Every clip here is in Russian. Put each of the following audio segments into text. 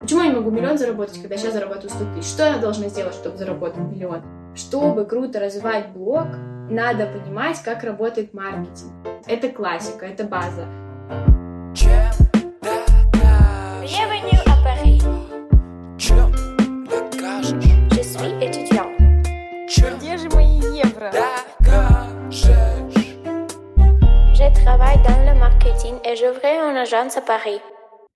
Почему я не могу миллион заработать, когда сейчас зарабатываю 100 тысяч? Что я должна сделать, чтобы заработать миллион? Чтобы круто развивать блог, надо понимать, как работает маркетинг. Это классика, это база. Bienvenue à Paris. Je suis étudiant. Где же мои евро? Je travaille dans le marketing et j'ouvrais une agence à Paris.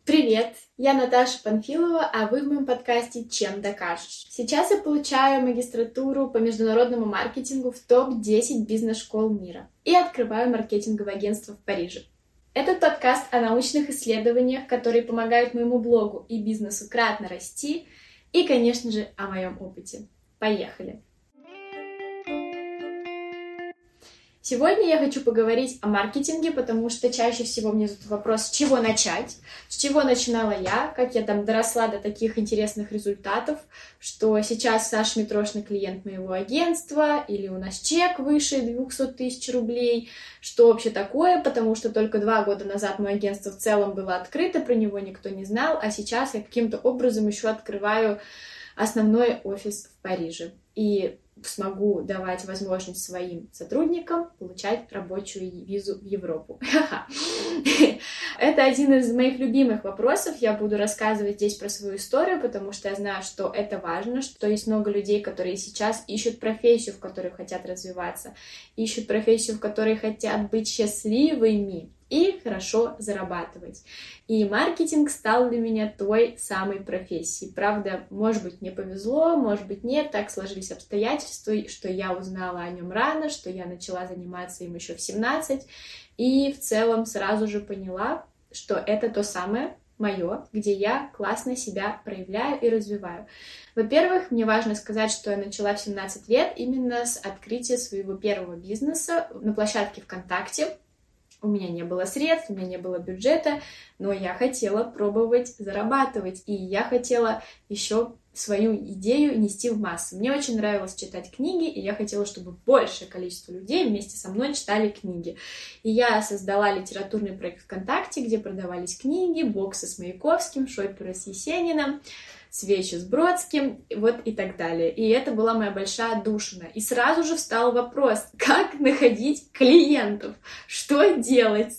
Привет, я Наташа Панфилова, а вы в моем подкасте «Чем докажешь?». Сейчас я получаю магистратуру по международному маркетингу в топ-10 бизнес-школ мира и открываю маркетинговое агентство в Париже. Этот подкаст о научных исследованиях, которые помогают моему блогу и бизнесу кратно расти, и, конечно же, о моем опыте. Поехали! Сегодня я хочу поговорить о маркетинге, потому что чаще всего мне задают вопрос, с чего начать, с чего начинала я, как я там доросла до таких интересных результатов, что сейчас Саша Митрошный клиент моего агентства, или у нас чек выше 200 тысяч рублей, что вообще такое, потому что только два года назад мое агентство в целом было открыто, про него никто не знал, а сейчас я каким-то образом еще открываю основной офис в Париже. И смогу давать возможность своим сотрудникам получать рабочую визу в Европу. Это один из моих любимых вопросов. Я буду рассказывать здесь про свою историю, потому что я знаю, что это важно, что есть много людей, которые сейчас ищут профессию, в которой хотят развиваться, ищут профессию, в которой хотят быть счастливыми и хорошо зарабатывать. И маркетинг стал для меня той самой профессией. Правда, может быть, мне повезло, может быть, нет, так сложились обстоятельства, что я узнала о нем рано, что я начала заниматься им еще в 17, и в целом сразу же поняла, что это то самое мое, где я классно себя проявляю и развиваю. Во-первых, мне важно сказать, что я начала в 17 лет именно с открытия своего первого бизнеса на площадке ВКонтакте, у меня не было средств, у меня не было бюджета, но я хотела пробовать зарабатывать, и я хотела еще свою идею нести в массы. Мне очень нравилось читать книги, и я хотела, чтобы большее количество людей вместе со мной читали книги. И я создала литературный проект ВКонтакте, где продавались книги, боксы с Маяковским, шоперы с Есениным, свечи с Бродским, вот и так далее. И это была моя большая душина. И сразу же встал вопрос, как находить клиентов, что делать?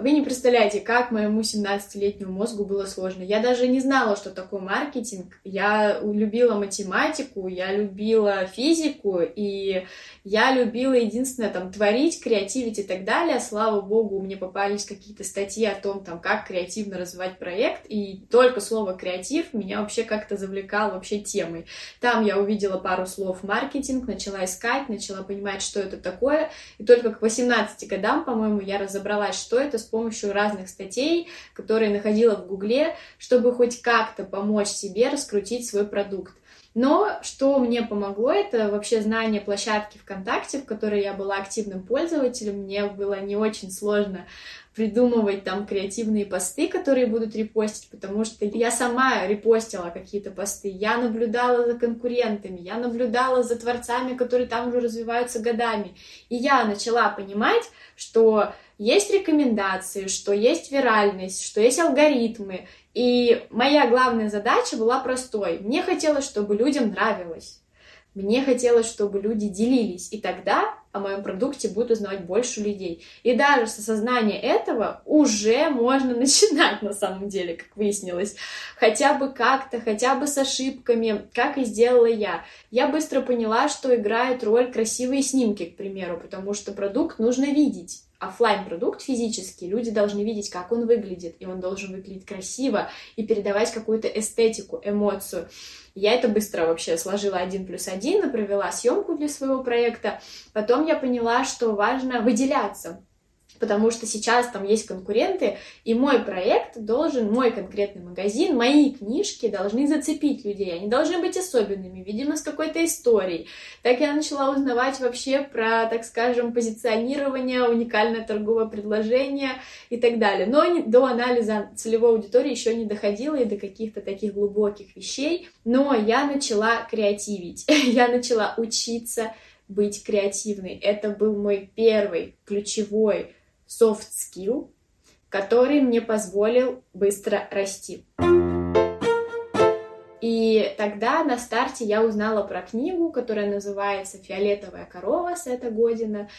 Вы не представляете, как моему 17-летнему мозгу было сложно. Я даже не знала, что такое маркетинг. Я любила математику, я любила физику, и я любила единственное там творить, креативить и так далее. Слава богу, мне попались какие-то статьи о том, там, как креативно развивать проект, и только слово креатив меня вообще как-то завлекало вообще темой. Там я увидела пару слов маркетинг, начала искать, начала понимать, что это такое, и только к 18 годам, по-моему, я разобралась, что это с помощью разных статей, которые находила в Гугле, чтобы хоть как-то помочь себе раскрутить свой продукт. Но что мне помогло, это вообще знание площадки ВКонтакте, в которой я была активным пользователем. Мне было не очень сложно придумывать там креативные посты, которые будут репостить, потому что я сама репостила какие-то посты, я наблюдала за конкурентами, я наблюдала за творцами, которые там уже развиваются годами. И я начала понимать, что есть рекомендации, что есть виральность, что есть алгоритмы. И моя главная задача была простой. Мне хотелось, чтобы людям нравилось. Мне хотелось, чтобы люди делились, и тогда о моем продукте будут узнавать больше людей. И даже с осознания этого уже можно начинать на самом деле, как выяснилось. Хотя бы как-то, хотя бы с ошибками, как и сделала я. Я быстро поняла, что играет роль красивые снимки, к примеру, потому что продукт нужно видеть офлайн продукт физический, люди должны видеть, как он выглядит, и он должен выглядеть красиво и передавать какую-то эстетику, эмоцию. Я это быстро вообще сложила один плюс один и провела съемку для своего проекта. Потом я поняла, что важно выделяться потому что сейчас там есть конкуренты, и мой проект должен, мой конкретный магазин, мои книжки должны зацепить людей, они должны быть особенными, видимо, с какой-то историей. Так я начала узнавать вообще про, так скажем, позиционирование, уникальное торговое предложение и так далее. Но до анализа целевой аудитории еще не доходила и до каких-то таких глубоких вещей, но я начала креативить, я начала учиться быть креативной. Это был мой первый ключевой soft skill, который мне позволил быстро расти. И тогда на старте я узнала про книгу, которая называется «Фиолетовая корова» с этого Година.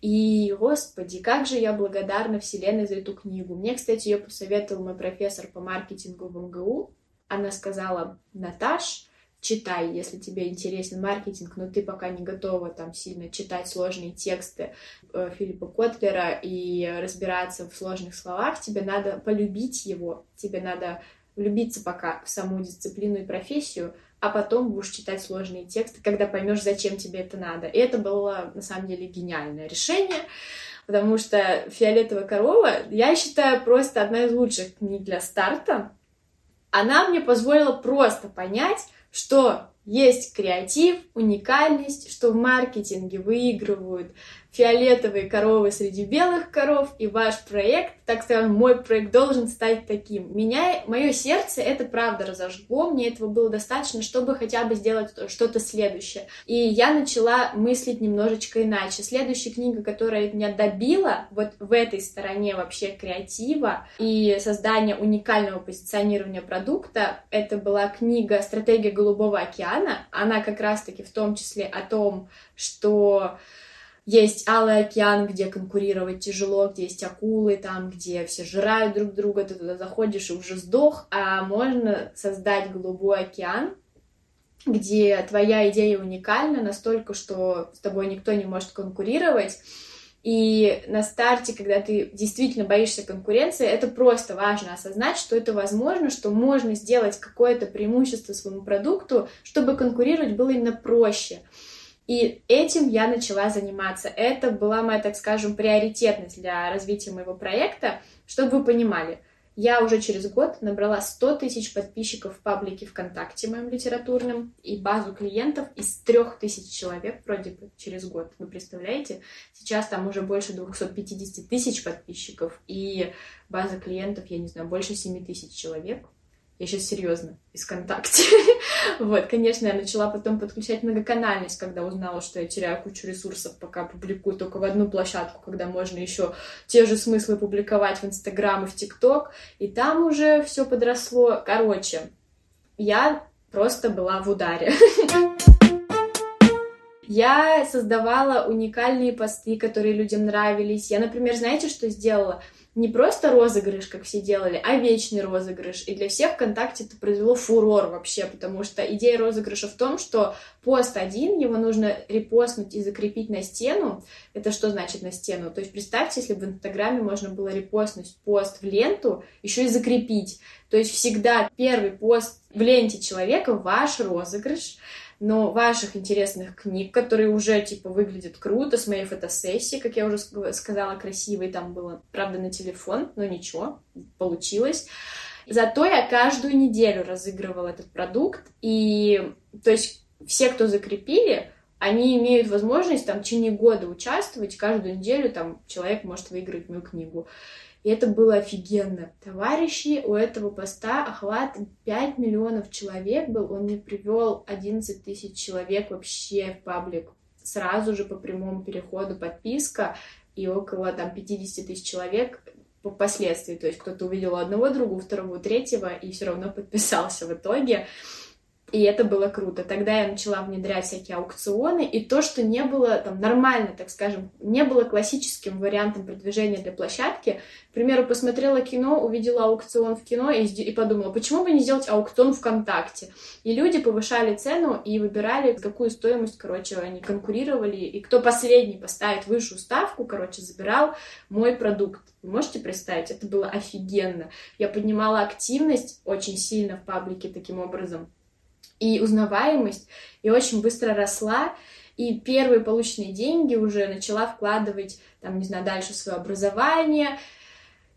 И, господи, как же я благодарна Вселенной за эту книгу. Мне, кстати, ее посоветовал мой профессор по маркетингу в МГУ. Она сказала, Наташ, читай, если тебе интересен маркетинг, но ты пока не готова там сильно читать сложные тексты э, Филиппа Котлера и разбираться в сложных словах, тебе надо полюбить его, тебе надо влюбиться пока в саму дисциплину и профессию, а потом будешь читать сложные тексты, когда поймешь, зачем тебе это надо. И это было, на самом деле, гениальное решение, потому что «Фиолетовая корова», я считаю, просто одна из лучших книг для старта. Она мне позволила просто понять, что есть креатив, уникальность, что в маркетинге выигрывают фиолетовые коровы среди белых коров, и ваш проект, так скажем, мой проект должен стать таким. Меня, мое сердце это правда разожгло, мне этого было достаточно, чтобы хотя бы сделать что-то следующее. И я начала мыслить немножечко иначе. Следующая книга, которая меня добила вот в этой стороне вообще креатива и создания уникального позиционирования продукта, это была книга «Стратегия Голубого океана». Она как раз-таки в том числе о том, что есть Алый океан, где конкурировать тяжело, где есть акулы, там, где все жирают друг друга, ты туда заходишь и уже сдох, а можно создать Голубой океан, где твоя идея уникальна настолько, что с тобой никто не может конкурировать, и на старте, когда ты действительно боишься конкуренции, это просто важно осознать, что это возможно, что можно сделать какое-то преимущество своему продукту, чтобы конкурировать было именно проще. И этим я начала заниматься. Это была моя, так скажем, приоритетность для развития моего проекта. Чтобы вы понимали, я уже через год набрала 100 тысяч подписчиков в паблике ВКонтакте моем литературном и базу клиентов из 3000 человек вроде бы через год. Вы представляете? Сейчас там уже больше 250 тысяч подписчиков и база клиентов, я не знаю, больше 7 тысяч человек. Я сейчас серьезно, из ВКонтакте. вот, конечно, я начала потом подключать многоканальность, когда узнала, что я теряю кучу ресурсов, пока публикую только в одну площадку, когда можно еще те же смыслы публиковать в Инстаграм и в ТикТок. И там уже все подросло. Короче, я просто была в ударе. Я создавала уникальные посты, которые людям нравились. Я, например, знаете, что сделала? Не просто розыгрыш, как все делали, а вечный розыгрыш. И для всех ВКонтакте это произвело фурор вообще, потому что идея розыгрыша в том, что пост один, его нужно репостнуть и закрепить на стену. Это что значит на стену? То есть представьте, если бы в Инстаграме можно было репостнуть пост в ленту, еще и закрепить. То есть всегда первый пост в ленте человека ваш розыгрыш, но ваших интересных книг, которые уже, типа, выглядят круто, с моей фотосессии, как я уже сказала, красивой там было, правда, на телефон, но ничего, получилось. Зато я каждую неделю разыгрывала этот продукт, и, то есть, все, кто закрепили, они имеют возможность там в течение года участвовать, каждую неделю там человек может выиграть мою книгу. И это было офигенно. Товарищи, у этого поста охват 5 миллионов человек был. Он мне привел 11 тысяч человек вообще в паблик. Сразу же по прямому переходу подписка и около там 50 тысяч человек последствий. То есть кто-то увидел одного друга, второго, третьего и все равно подписался в итоге. И это было круто. Тогда я начала внедрять всякие аукционы, и то, что не было там нормально, так скажем, не было классическим вариантом продвижения для площадки. К примеру, посмотрела кино, увидела аукцион в кино и, и подумала, почему бы не сделать аукцион ВКонтакте? И люди повышали цену и выбирали, какую стоимость, короче, они конкурировали, и кто последний поставит высшую ставку, короче, забирал мой продукт. Вы можете представить? Это было офигенно. Я поднимала активность очень сильно в паблике таким образом и узнаваемость, и очень быстро росла, и первые полученные деньги уже начала вкладывать, там, не знаю, дальше в свое образование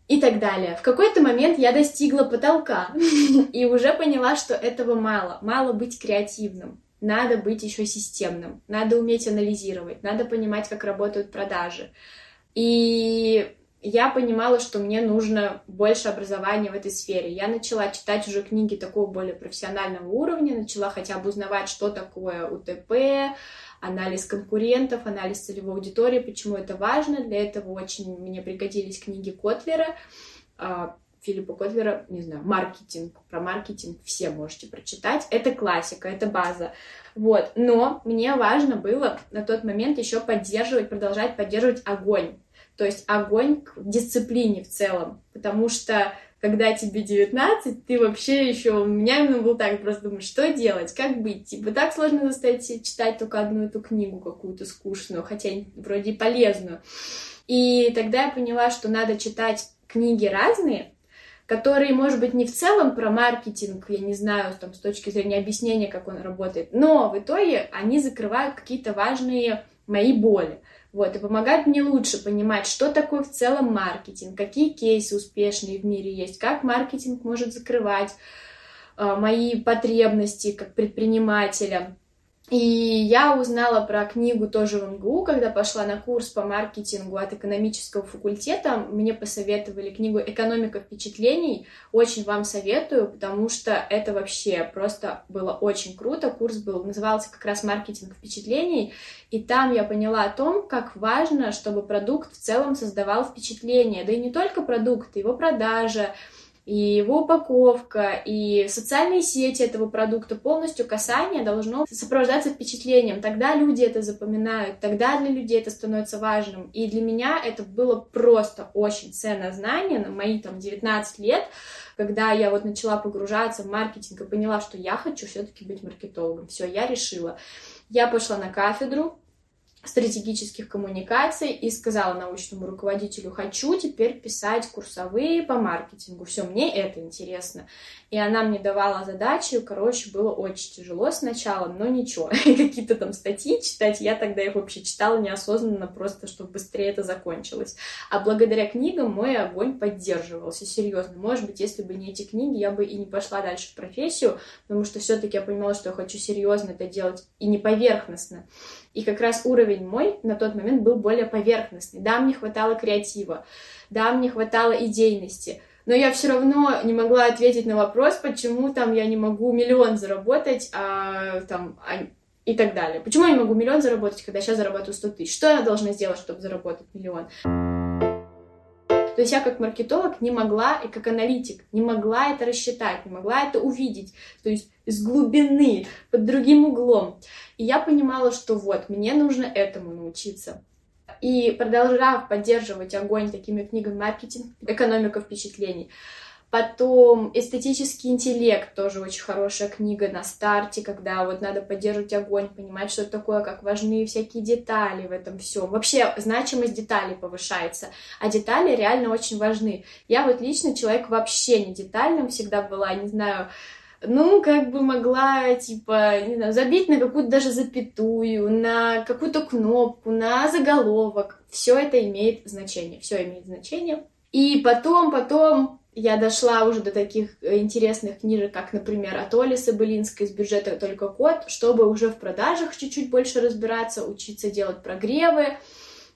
и так далее. В какой-то момент я достигла потолка и уже поняла, что этого мало. Мало быть креативным. Надо быть еще системным, надо уметь анализировать, надо понимать, как работают продажи. И я понимала, что мне нужно больше образования в этой сфере. Я начала читать уже книги такого более профессионального уровня, начала хотя бы узнавать, что такое УТП, анализ конкурентов, анализ целевой аудитории, почему это важно. Для этого очень мне пригодились книги Котлера. а, Филиппа Котлера, не знаю, маркетинг, про маркетинг все можете прочитать. Это классика, это база. Вот. Но мне важно было на тот момент еще поддерживать, продолжать поддерживать огонь. То есть огонь к дисциплине в целом. Потому что когда тебе 19, ты вообще еще... У меня именно был так, просто думаешь, что делать, как быть? Типа, так сложно заставить читать только одну эту книгу какую-то скучную, хотя вроде полезную. И тогда я поняла, что надо читать книги разные, которые, может быть, не в целом про маркетинг, я не знаю, там, с точки зрения объяснения, как он работает, но в итоге они закрывают какие-то важные мои боли. Вот, и помогают мне лучше понимать, что такое в целом маркетинг, какие кейсы успешные в мире есть, как маркетинг может закрывать э, мои потребности как предпринимателя, и я узнала про книгу тоже в МГУ, когда пошла на курс по маркетингу от экономического факультета. Мне посоветовали книгу «Экономика впечатлений». Очень вам советую, потому что это вообще просто было очень круто. Курс был, назывался как раз «Маркетинг впечатлений». И там я поняла о том, как важно, чтобы продукт в целом создавал впечатление. Да и не только продукт, его продажа, и его упаковка, и социальные сети этого продукта, полностью касание должно сопровождаться впечатлением. Тогда люди это запоминают, тогда для людей это становится важным. И для меня это было просто очень ценное знание на мои там 19 лет, когда я вот начала погружаться в маркетинг и поняла, что я хочу все-таки быть маркетологом. Все, я решила. Я пошла на кафедру, стратегических коммуникаций и сказала научному руководителю, хочу теперь писать курсовые по маркетингу, все, мне это интересно. И она мне давала задачи, короче, было очень тяжело сначала, но ничего, какие-то там статьи читать, я тогда их вообще читала неосознанно, просто чтобы быстрее это закончилось. А благодаря книгам мой огонь поддерживался, серьезно. Может быть, если бы не эти книги, я бы и не пошла дальше в профессию, потому что все-таки я понимала, что я хочу серьезно это делать и не поверхностно. И как раз уровень мой на тот момент был более поверхностный. Да, мне хватало креатива, да, мне хватало идейности, но я все равно не могла ответить на вопрос, почему там я не могу миллион заработать, а, там, а, и так далее. Почему я не могу миллион заработать, когда сейчас зарабатываю 100 тысяч? Что я должна сделать, чтобы заработать миллион? То есть я как маркетолог не могла, и как аналитик, не могла это рассчитать, не могла это увидеть, то есть с глубины, под другим углом. И я понимала, что вот, мне нужно этому научиться. И продолжав поддерживать огонь такими книгами маркетинг, экономика впечатлений, Потом эстетический интеллект, тоже очень хорошая книга на старте, когда вот надо поддерживать огонь, понимать, что это такое, как важны всякие детали в этом всем. Вообще значимость деталей повышается, а детали реально очень важны. Я вот лично человек вообще не детальным всегда была, не знаю, ну, как бы могла, типа, не знаю, забить на какую-то даже запятую, на какую-то кнопку, на заголовок. Все это имеет значение, все имеет значение. И потом, потом я дошла уже до таких э, интересных книжек, как, например, от Оли Соболинской «Из бюджета только код», чтобы уже в продажах чуть-чуть больше разбираться, учиться делать прогревы.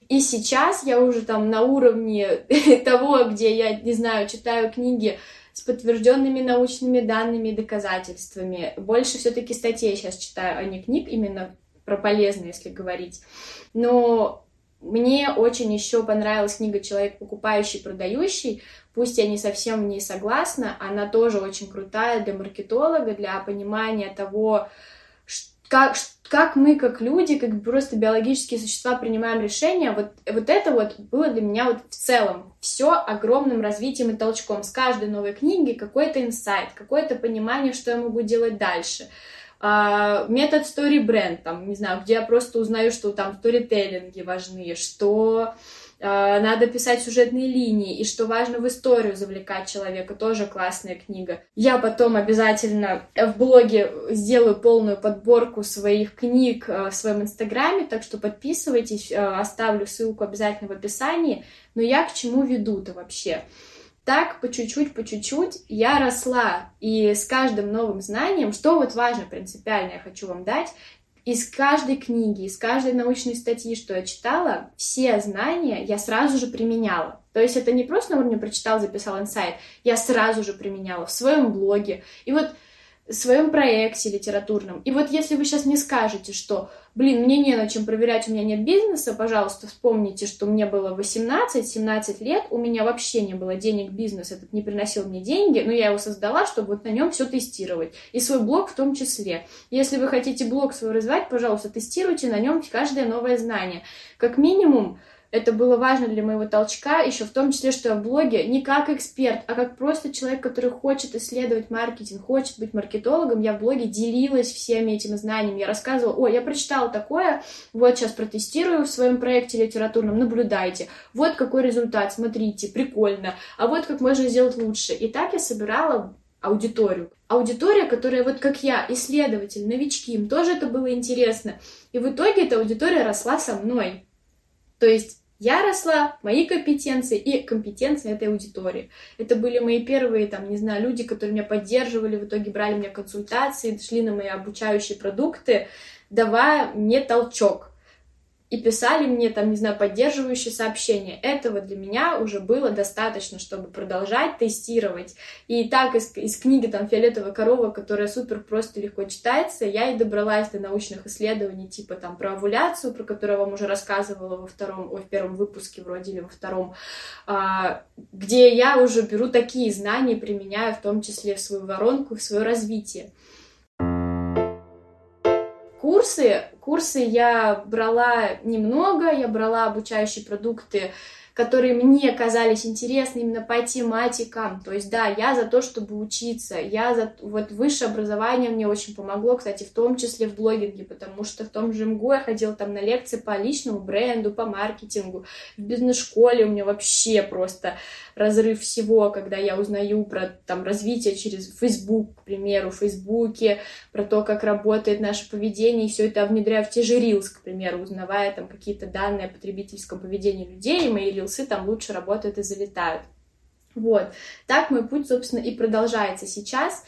И сейчас я уже там на уровне того, где я, не знаю, читаю книги с подтвержденными научными данными и доказательствами. Больше все-таки статей сейчас читаю, а не книг, именно про полезные, если говорить. Но мне очень еще понравилась книга «Человек покупающий, продающий». Пусть я не совсем в ней согласна, она тоже очень крутая для маркетолога, для понимания того, как, как мы, как люди, как просто биологические существа принимаем решения. Вот, вот это вот было для меня вот в целом все огромным развитием и толчком. С каждой новой книги какой-то инсайт, какое-то понимание, что я могу делать дальше. Uh, метод story бренд, там, не знаю, где я просто узнаю, что там сторителлинги важны, что Э, надо писать сюжетные линии, и что важно в историю завлекать человека, тоже классная книга. Я потом обязательно в блоге сделаю полную подборку своих книг э, в своем инстаграме, так что подписывайтесь, оставлю ссылку обязательно в описании. Но я к чему веду-то вообще? Так, по чуть-чуть, по чуть-чуть я росла, и с каждым новым знанием, что вот важно принципиально я хочу вам дать, из каждой книги, из каждой научной статьи, что я читала, все знания я сразу же применяла. То есть это не просто на уровне прочитал, записал инсайт, я сразу же применяла в своем блоге. И вот своем проекте литературном. И вот если вы сейчас мне скажете, что, блин, мне не на чем проверять, у меня нет бизнеса, пожалуйста, вспомните, что мне было 18-17 лет, у меня вообще не было денег, бизнес этот не приносил мне деньги, но я его создала, чтобы вот на нем все тестировать. И свой блог в том числе. Если вы хотите блог свой развивать, пожалуйста, тестируйте на нем каждое новое знание. Как минимум, это было важно для моего толчка, еще в том числе, что я в блоге не как эксперт, а как просто человек, который хочет исследовать маркетинг, хочет быть маркетологом, я в блоге делилась всеми этими знаниями, я рассказывала, о, я прочитала такое, вот сейчас протестирую в своем проекте литературном, наблюдайте, вот какой результат, смотрите, прикольно, а вот как можно сделать лучше. И так я собирала аудиторию. Аудитория, которая вот как я, исследователь, новички, им тоже это было интересно. И в итоге эта аудитория росла со мной. То есть я росла, мои компетенции и компетенции этой аудитории. Это были мои первые, там, не знаю, люди, которые меня поддерживали, в итоге брали мне консультации, шли на мои обучающие продукты, давая мне толчок и писали мне там, не знаю, поддерживающие сообщения. Этого для меня уже было достаточно, чтобы продолжать тестировать. И так из, из книги там «Фиолетовая корова», которая супер просто легко читается, я и добралась до научных исследований, типа там про овуляцию, про которую я вам уже рассказывала во втором, ой, в первом выпуске вроде или во втором, а, где я уже беру такие знания, применяю в том числе в свою воронку, в свое развитие. Курсы, курсы я брала немного, я брала обучающие продукты которые мне казались интересны именно по тематикам. То есть, да, я за то, чтобы учиться. Я за... Вот высшее образование мне очень помогло, кстати, в том числе в блогинге, потому что в том же МГУ я ходила там на лекции по личному бренду, по маркетингу. В бизнес-школе у меня вообще просто разрыв всего, когда я узнаю про там развитие через Facebook, к примеру, в Фейсбуке, про то, как работает наше поведение, и все это внедряю в те же Reels, к примеру, узнавая там какие-то данные о потребительском поведении людей, и мои рилсы там лучше работают и залетают. Вот. Так мой путь, собственно, и продолжается сейчас.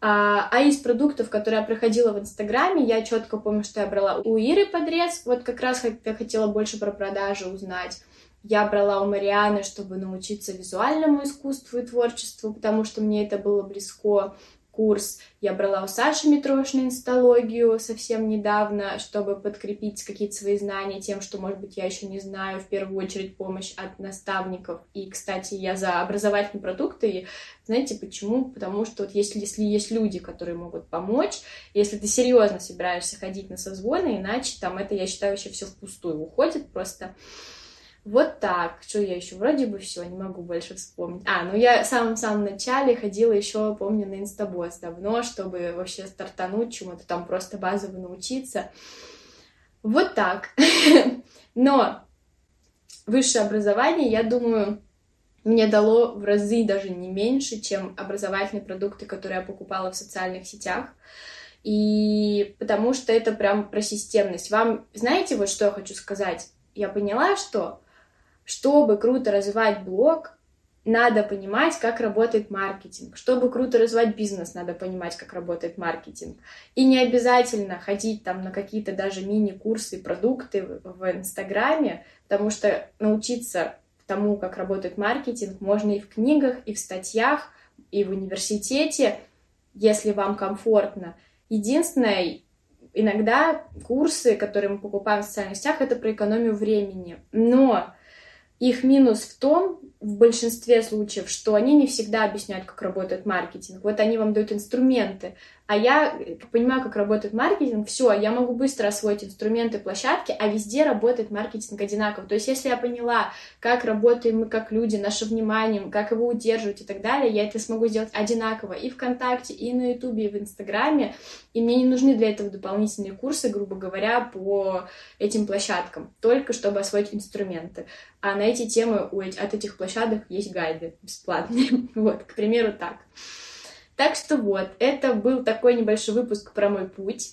А, а из продуктов, которые я проходила в Инстаграме, я четко помню, что я брала у Иры подрез. Вот как раз я хотела больше про продажи узнать. Я брала у Марианы, чтобы научиться визуальному искусству и творчеству, потому что мне это было близко курс. Я брала у Саши Митрошиной инсталогию совсем недавно, чтобы подкрепить какие-то свои знания тем, что, может быть, я еще не знаю, в первую очередь помощь от наставников. И, кстати, я за образовательные продукты. И знаете почему? Потому что вот если, если есть люди, которые могут помочь, если ты серьезно собираешься ходить на созвоны, иначе там это, я считаю, еще все впустую уходит просто. Вот так. Что я еще? Вроде бы все, не могу больше вспомнить. А, ну я в самом-самом начале ходила еще, помню, на инстабосс давно, чтобы вообще стартануть чему-то там просто базово научиться. Вот так. Но высшее образование, я думаю, мне дало в разы даже не меньше, чем образовательные продукты, которые я покупала в социальных сетях. И потому что это прям про системность. Вам, знаете, вот что я хочу сказать? Я поняла, что чтобы круто развивать блог, надо понимать, как работает маркетинг. Чтобы круто развивать бизнес, надо понимать, как работает маркетинг. И не обязательно ходить там на какие-то даже мини-курсы, продукты в Инстаграме, потому что научиться тому, как работает маркетинг, можно и в книгах, и в статьях, и в университете, если вам комфортно. Единственное, иногда курсы, которые мы покупаем в социальных сетях, это про экономию времени. Но их минус в том, в большинстве случаев, что они не всегда объясняют, как работает маркетинг. Вот они вам дают инструменты, а я э, понимаю, как работает маркетинг, все, я могу быстро освоить инструменты, площадки, а везде работает маркетинг одинаково. То есть, если я поняла, как работаем мы как люди, наше внимание, как его удерживать и так далее, я это смогу сделать одинаково и ВКонтакте, и на Ютубе, и в Инстаграме, и мне не нужны для этого дополнительные курсы, грубо говоря, по этим площадкам, только чтобы освоить инструменты. А на эти темы у, от этих площадок есть гайды бесплатные. Вот, к примеру, так. Так что вот, это был такой небольшой выпуск про мой путь,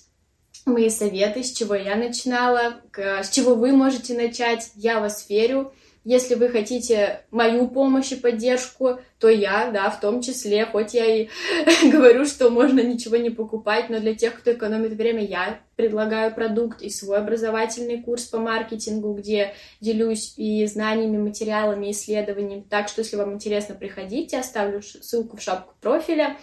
мои советы, с чего я начинала, с чего вы можете начать. Я вас верю. Если вы хотите мою помощь и поддержку, то я, да, в том числе, хоть я и говорю, что можно ничего не покупать, но для тех, кто экономит время, я предлагаю продукт и свой образовательный курс по маркетингу, где делюсь и знаниями, материалами, исследованиями. Так что, если вам интересно, приходите, оставлю ссылку в шапку профиля.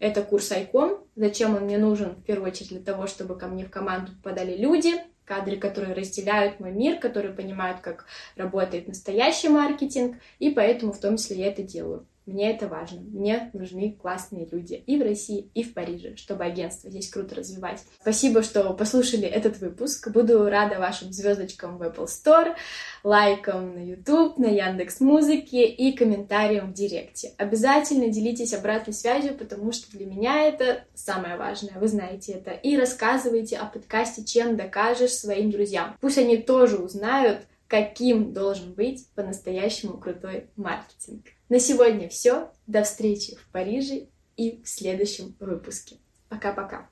Это курс Айкон. Зачем он мне нужен? В первую очередь для того, чтобы ко мне в команду попадали люди, кадры, которые разделяют мой мир, которые понимают, как работает настоящий маркетинг, и поэтому в том числе я это делаю. Мне это важно. Мне нужны классные люди и в России, и в Париже, чтобы агентство здесь круто развивать. Спасибо, что послушали этот выпуск. Буду рада вашим звездочкам в Apple Store, лайкам на YouTube, на Яндекс Музыке и комментариям в Директе. Обязательно делитесь обратной связью, потому что для меня это самое важное. Вы знаете это. И рассказывайте о подкасте «Чем докажешь» своим друзьям. Пусть они тоже узнают, каким должен быть по-настоящему крутой маркетинг. На сегодня все. До встречи в Париже и в следующем выпуске. Пока-пока.